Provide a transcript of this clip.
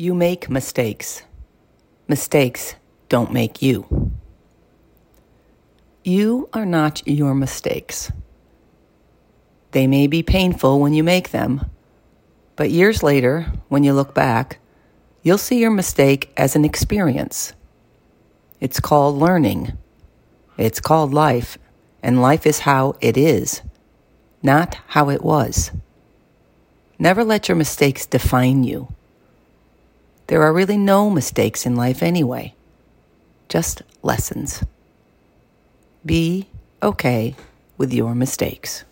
You make mistakes. Mistakes don't make you. You are not your mistakes. They may be painful when you make them, but years later, when you look back, you'll see your mistake as an experience. It's called learning. It's called life, and life is how it is, not how it was. Never let your mistakes define you. There are really no mistakes in life anyway, just lessons. Be okay with your mistakes.